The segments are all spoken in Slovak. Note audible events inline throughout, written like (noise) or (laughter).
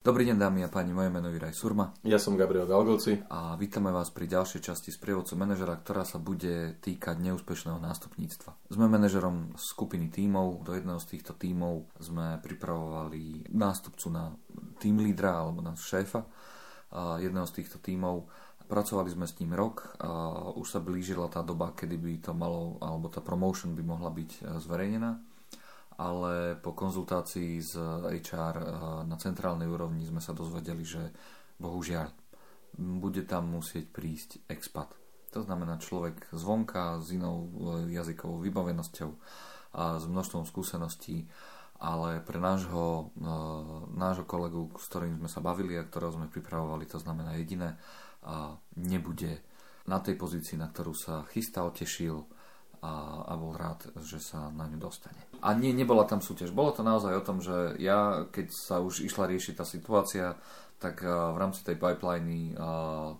Dobrý deň dámy a páni, moje meno je Viraj Surma. Ja som Gabriel Galgoci. A vítame vás pri ďalšej časti z prievodcu manažera, ktorá sa bude týkať neúspešného nástupníctva. Sme manažerom skupiny tímov, do jedného z týchto tímov sme pripravovali nástupcu na tým lídra alebo na šéfa jedného z týchto tímov. Pracovali sme s ním rok a už sa blížila tá doba, kedy by to malo, alebo tá promotion by mohla byť e, zverejnená ale po konzultácii s HR eh, na centrálnej úrovni sme sa dozvedeli, že bohužiaľ bude tam musieť prísť expat. To znamená človek zvonka s inou eh, jazykovou vybavenosťou a s množstvom skúseností, ale pre nášho, eh, nášho kolegu, s ktorým sme sa bavili a ktorého sme pripravovali, to znamená jediné, nebude na tej pozícii, na ktorú sa chystal, tešil, a, a bol rád, že sa na ňu dostane. A nie, nebola tam súťaž. Bolo to naozaj o tom, že ja, keď sa už išla riešiť tá situácia, tak v rámci tej pipeliny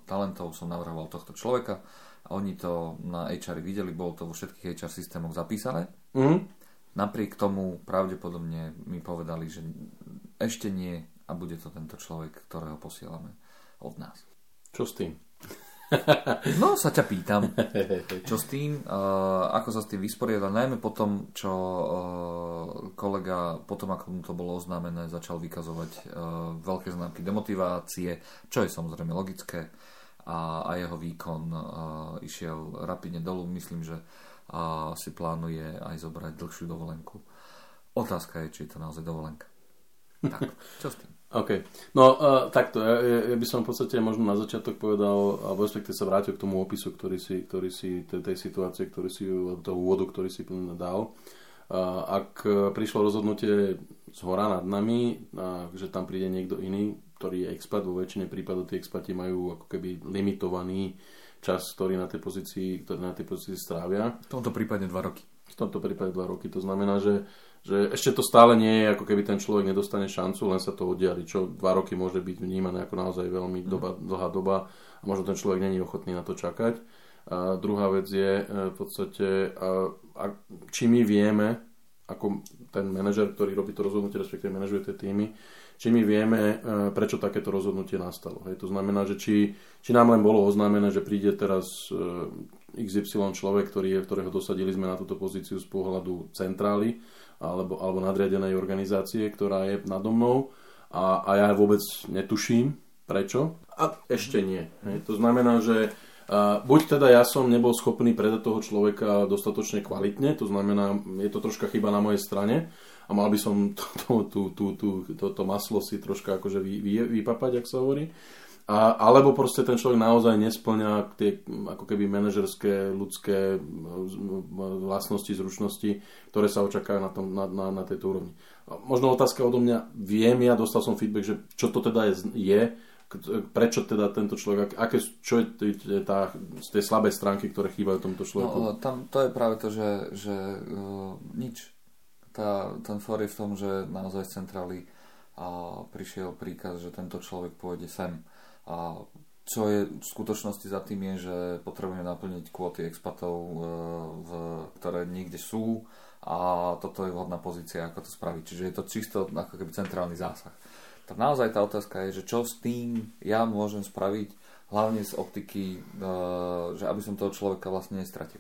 talentov som navrhoval tohto človeka a oni to na HR videli, bolo to vo všetkých HR systémoch zapísané. Mm. Napriek tomu pravdepodobne mi povedali, že ešte nie a bude to tento človek, ktorého posielame od nás. Čo s tým? No, sa ťa pýtam, (laughs) čo s tým, uh, ako sa s tým vysporiada, najmä potom, čo uh, kolega, potom ako mu to bolo oznámené, začal vykazovať uh, veľké známky demotivácie, čo je samozrejme logické a, a jeho výkon uh, išiel rapidne dolu. Myslím, že uh, si plánuje aj zobrať dlhšiu dovolenku. Otázka je, či je to naozaj dovolenka. Tak, čo s tým? (laughs) OK. No uh, takto, ja, ja by som v podstate možno na začiatok povedal, alebo respektive sa vrátil k tomu opisu, ktorý si, ktorý si tej, tej situácie, ktorý si, toho úvodu, ktorý si dal. Uh, ak prišlo rozhodnutie z hora nad nami, uh, že tam príde niekto iný, ktorý je expat, vo väčšine prípadov tí expati majú ako keby limitovaný čas, ktorý na tej pozícii, ktorý na tej pozícii strávia. V tomto prípade dva roky. V tomto prípade dva roky. To znamená, že že ešte to stále nie je, ako keby ten človek nedostane šancu, len sa to oddiali, čo dva roky môže byť vnímané ako naozaj veľmi mhm. doba, dlhá doba a možno ten človek není ochotný na to čakať. A druhá vec je e, v podstate, a, a, či my vieme, ako ten manažer, ktorý robí to rozhodnutie, respektíve manažuje tie týmy, či my vieme, e, prečo takéto rozhodnutie nastalo. Hej. To znamená, že či, či nám len bolo oznámené, že príde teraz e, XY človek, ktorý je, ktorého dosadili sme na túto pozíciu z pohľadu centrály, alebo, alebo nadriadenej organizácie, ktorá je nado mnou a, a ja vôbec netuším prečo a ešte nie. Hej. To znamená, že a buď teda ja som nebol schopný predať toho človeka dostatočne kvalitne, to znamená, je to troška chyba na mojej strane a mal by som to, to, to, to, to, to, to maslo si troška akože vy, vy, vypapať, ak sa hovorí. A, alebo proste ten človek naozaj nesplňa tie ako keby manažerské, ľudské vlastnosti, zručnosti, ktoré sa očakajú na, tom, na, na, na tejto úrovni. Možno otázka odo mňa, viem ja, dostal som feedback, že čo to teda je, je prečo teda tento človek, aké, čo je tá, tie slabé stránky, ktoré chýbajú tomuto človeku? No, tam to je práve to, že, že uh, nič. Tá, ten for je v tom, že naozaj z centrály uh, prišiel príkaz, že tento človek pôjde sem. A čo je v skutočnosti za tým je, že potrebujeme naplniť kvóty expatov, e, ktoré niekde sú a toto je vhodná pozícia, ako to spraviť. Čiže je to čisto ako keby centrálny zásah. Tak naozaj tá otázka je, že čo s tým ja môžem spraviť, hlavne z optiky, e, že aby som toho človeka vlastne nestratil.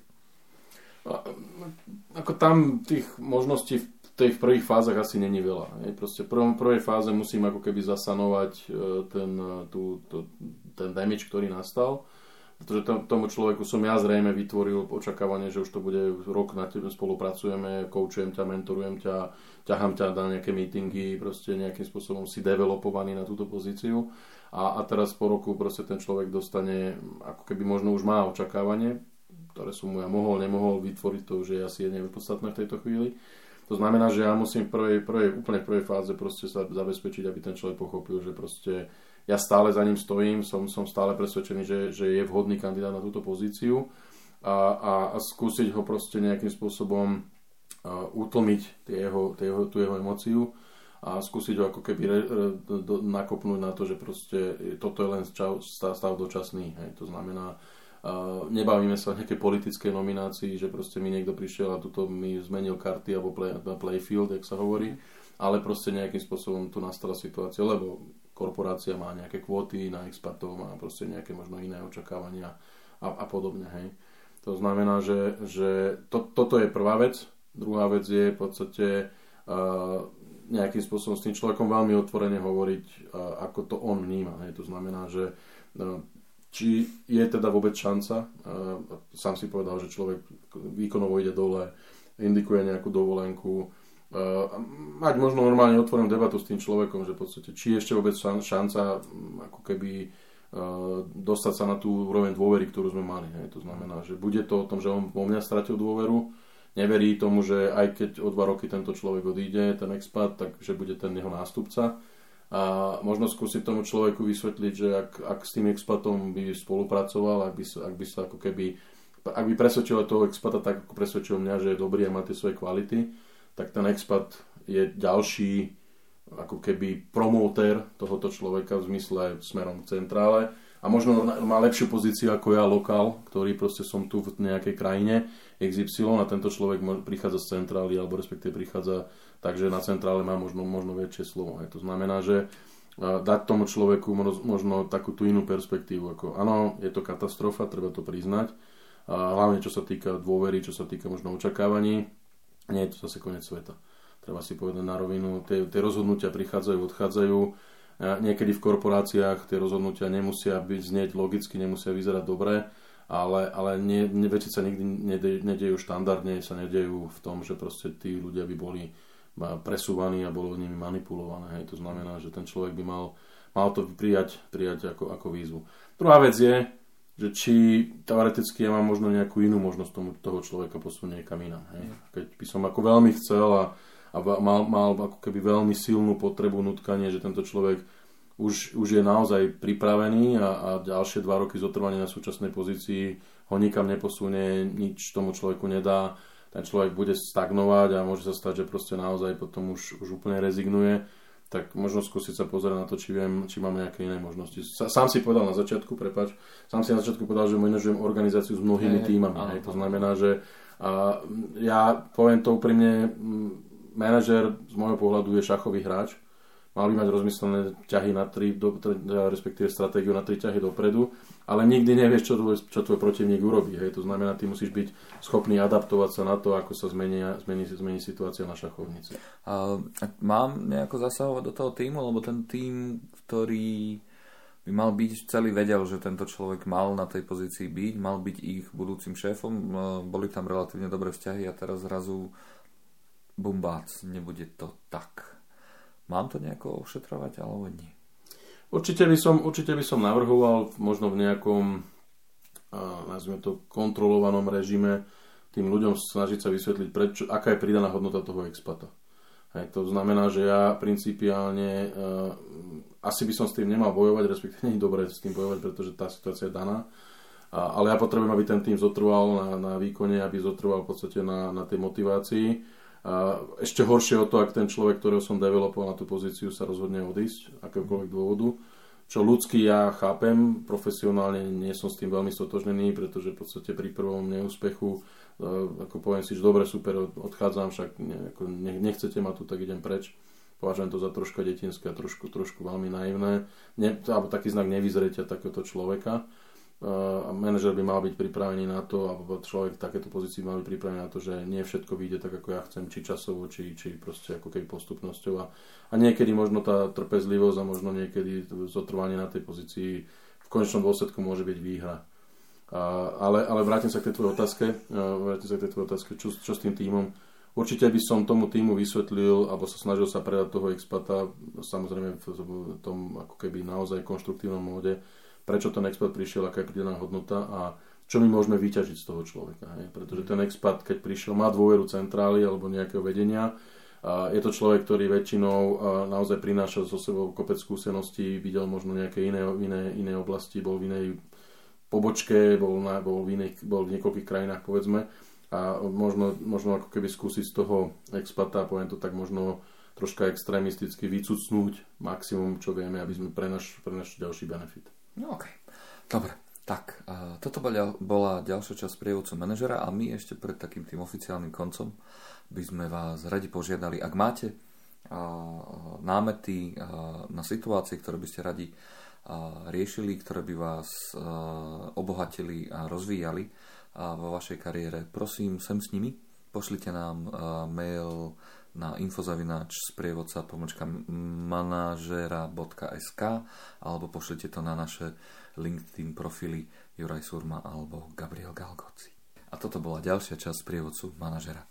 Ako tam tých možností v tej v prvých fázach asi není veľa. Je. Proste v prvom, prvej fáze musím ako keby zasanovať e, ten, e, tú, to, ten damage, ktorý nastal. Pretože tomu človeku som ja zrejme vytvoril očakávanie, že už to bude rok na tebe spolupracujeme, koučujem ťa, mentorujem ťa, ťahám ťa na nejaké meetingy, proste nejakým spôsobom si developovaný na túto pozíciu. A, a teraz po roku proste ten človek dostane, ako keby možno už má očakávanie, ktoré som mu ja mohol, nemohol vytvoriť to, asi je nepodstatné v tejto chvíli to znamená, že ja musím v prvej, prvej, úplne v prvej fáze proste sa zabezpečiť, aby ten človek pochopil, že proste ja stále za ním stojím, som, som stále presvedčený, že, že je vhodný kandidát na túto pozíciu a, a, a skúsiť ho proste nejakým spôsobom uh, utlmiť tie jeho, tie jeho, tú jeho emociu a skúsiť ho ako keby re, re, do, nakopnúť na to, že proste toto je len stav, stav dočasný. Hej. To znamená, nebavíme sa o nejakej politickej nominácii, že proste mi niekto prišiel a tuto mi zmenil karty alebo play, playfield, jak sa hovorí, ale proste nejakým spôsobom tu nastala situácia, lebo korporácia má nejaké kvóty na expatov, má proste nejaké možno iné očakávania a, a podobne. Hej. To znamená, že, že to, toto je prvá vec. Druhá vec je v podstate uh, nejakým spôsobom s tým človekom veľmi otvorene hovoriť, uh, ako to on vníma. Hej. To znamená, že uh, či je teda vôbec šanca, sám si povedal, že človek výkonovo ide dole, indikuje nejakú dovolenku, mať možno normálne otvorenú debatu s tým človekom, že v podstate, či ešte vôbec šanca ako keby dostať sa na tú úroveň dôvery, ktorú sme mali. To znamená, že bude to o tom, že on vo mňa stratil dôveru, neverí tomu, že aj keď o dva roky tento človek odíde, ten expat, takže bude ten jeho nástupca. A možno skúsiť tomu človeku vysvetliť, že ak, ak s tým expatom by spolupracoval, ak by, ak by sa ako keby ak by presvedčil toho expata tak, ako presvedčil mňa, že je dobrý a má tie svoje kvality, tak ten expat je ďalší ako keby promóter tohoto človeka v zmysle smerom k centrále a možno má lepšiu pozíciu ako ja lokál, ktorý proste som tu v nejakej krajine XY a tento človek prichádza z centrály alebo respektíve prichádza takže na centrále má možno, možno väčšie slovo. Aj to znamená, že dať tomu človeku možno takú tú inú perspektívu. Ako, áno, je to katastrofa, treba to priznať. A hlavne čo sa týka dôvery, čo sa týka možno očakávaní, nie je to zase koniec sveta. Treba si povedať na rovinu, tie, tie rozhodnutia prichádzajú, odchádzajú. Niekedy v korporáciách tie rozhodnutia nemusia byť znieť logicky, nemusia vyzerať dobre, ale, ale nie, nie, veci sa nikdy nedejú štandardne, sa nedejú v tom, že proste tí ľudia by boli presúvaní a bolo nimi manipulované. Hej. To znamená, že ten človek by mal, mal to prijať, prijať ako, ako výzvu. Druhá vec je, že či teoreticky ja mám možno nejakú inú možnosť tomu, toho človeka posunieť niekam inám. Hej. Keď by som ako veľmi chcel a, a mal, mal ako keby veľmi silnú potrebu, nutkanie, že tento človek už, už je naozaj pripravený a, a ďalšie dva roky zotrvania na súčasnej pozícii ho nikam neposunie, nič tomu človeku nedá, ten človek bude stagnovať a môže sa stať, že proste naozaj potom už, už úplne rezignuje tak možno skúsiť sa pozrieť na to, či viem, či mám nejaké iné možnosti. Sám si povedal na začiatku, prepač, sám si na začiatku povedal, že manažujem organizáciu s mnohými týmami. Hej. To znamená, že a, ja poviem to úprimne, manažer z môjho pohľadu je šachový hráč, mal by mať rozmyslené ťahy na tri, do, respektíve stratégiu na tri ťahy dopredu, ale nikdy nevieš, čo tvoj, čo tvoj protivník urobí. Hej. To znamená, ty musíš byť schopný adaptovať sa na to, ako sa zmení, zmení, zmení situácia na šachovnici. A, mám nejako zasahovať do toho týmu, lebo ten tým, ktorý by mal byť, celý vedel, že tento človek mal na tej pozícii byť, mal byť ich budúcim šéfom, boli tam relatívne dobré vzťahy a teraz zrazu bumbác, nebude to tak. Mám to nejako ošetrovať alebo nie? Určite by som, určite by som navrhoval možno v nejakom nazvime to kontrolovanom režime tým ľuďom snažiť sa vysvetliť, prečo, aká je pridaná hodnota toho expata. Hej, to znamená, že ja principiálne uh, asi by som s tým nemal bojovať, respektíve nie je dobré s tým bojovať, pretože tá situácia je daná. A, ale ja potrebujem, aby ten tým zotrval na, na výkone, aby zotrval v podstate na, na tej motivácii a ešte horšie o to, ak ten človek, ktorého som developoval na tú pozíciu, sa rozhodne odísť, akéhokoľvek dôvodu. Čo ľudský ja chápem, profesionálne nie som s tým veľmi stotožnený, pretože v podstate pri prvom neúspechu, e, ako poviem si, že dobre, super, odchádzam, však nechcete ma tu, tak idem preč. Považujem to za troška detinské a trošku, trošku veľmi naivné. Ne, alebo taký znak nevyzretia takéhoto človeka a manažer by mal byť pripravený na to, alebo človek v takéto pozícii mal byť pripravený na to, že nie všetko vyjde tak, ako ja chcem, či časovo, či, či proste ako keby postupnosťou. A, a niekedy možno tá trpezlivosť a možno niekedy zotrvanie na tej pozícii v konečnom dôsledku môže byť výhra. A, ale, ale vrátim sa k tej tvojej otázke, vrátim sa k tej tvojej otázke, čo, čo s tým týmom. Určite by som tomu týmu vysvetlil, alebo sa snažil sa predať toho expata, samozrejme v tom ako keby naozaj konštruktívnom móde, prečo ten expat prišiel, aká je pridaná hodnota a čo my môžeme vyťažiť z toho človeka. Hej? Pretože ten expat, keď prišiel, má dôveru centrály alebo nejakého vedenia, a je to človek, ktorý väčšinou naozaj prináša so sebou kopec skúseností, videl možno nejaké iné, iné, iné oblasti, bol v inej pobočke, bol, na, bol, v iných, bol v niekoľkých krajinách, povedzme, a možno, možno ako keby skúsiť z toho expata, poviem to tak možno troška extrémisticky vycucnúť maximum, čo vieme, aby sme pre pre náš ďalší benefit. No ok. Dobre. Tak, uh, toto bola, ďalšia časť prievodcu manažera a my ešte pred takým tým oficiálnym koncom by sme vás radi požiadali, ak máte námety na situácie, ktoré by ste radi riešili, ktoré by vás obohatili a rozvíjali vo vašej kariére, prosím, sem s nimi. Pošlite nám mail na infozavináč sprievodca pomočka manažera.sk alebo pošlite to na naše LinkedIn profily Juraj Surma alebo Gabriel Galgoci. A toto bola ďalšia časť prievodcu manažera.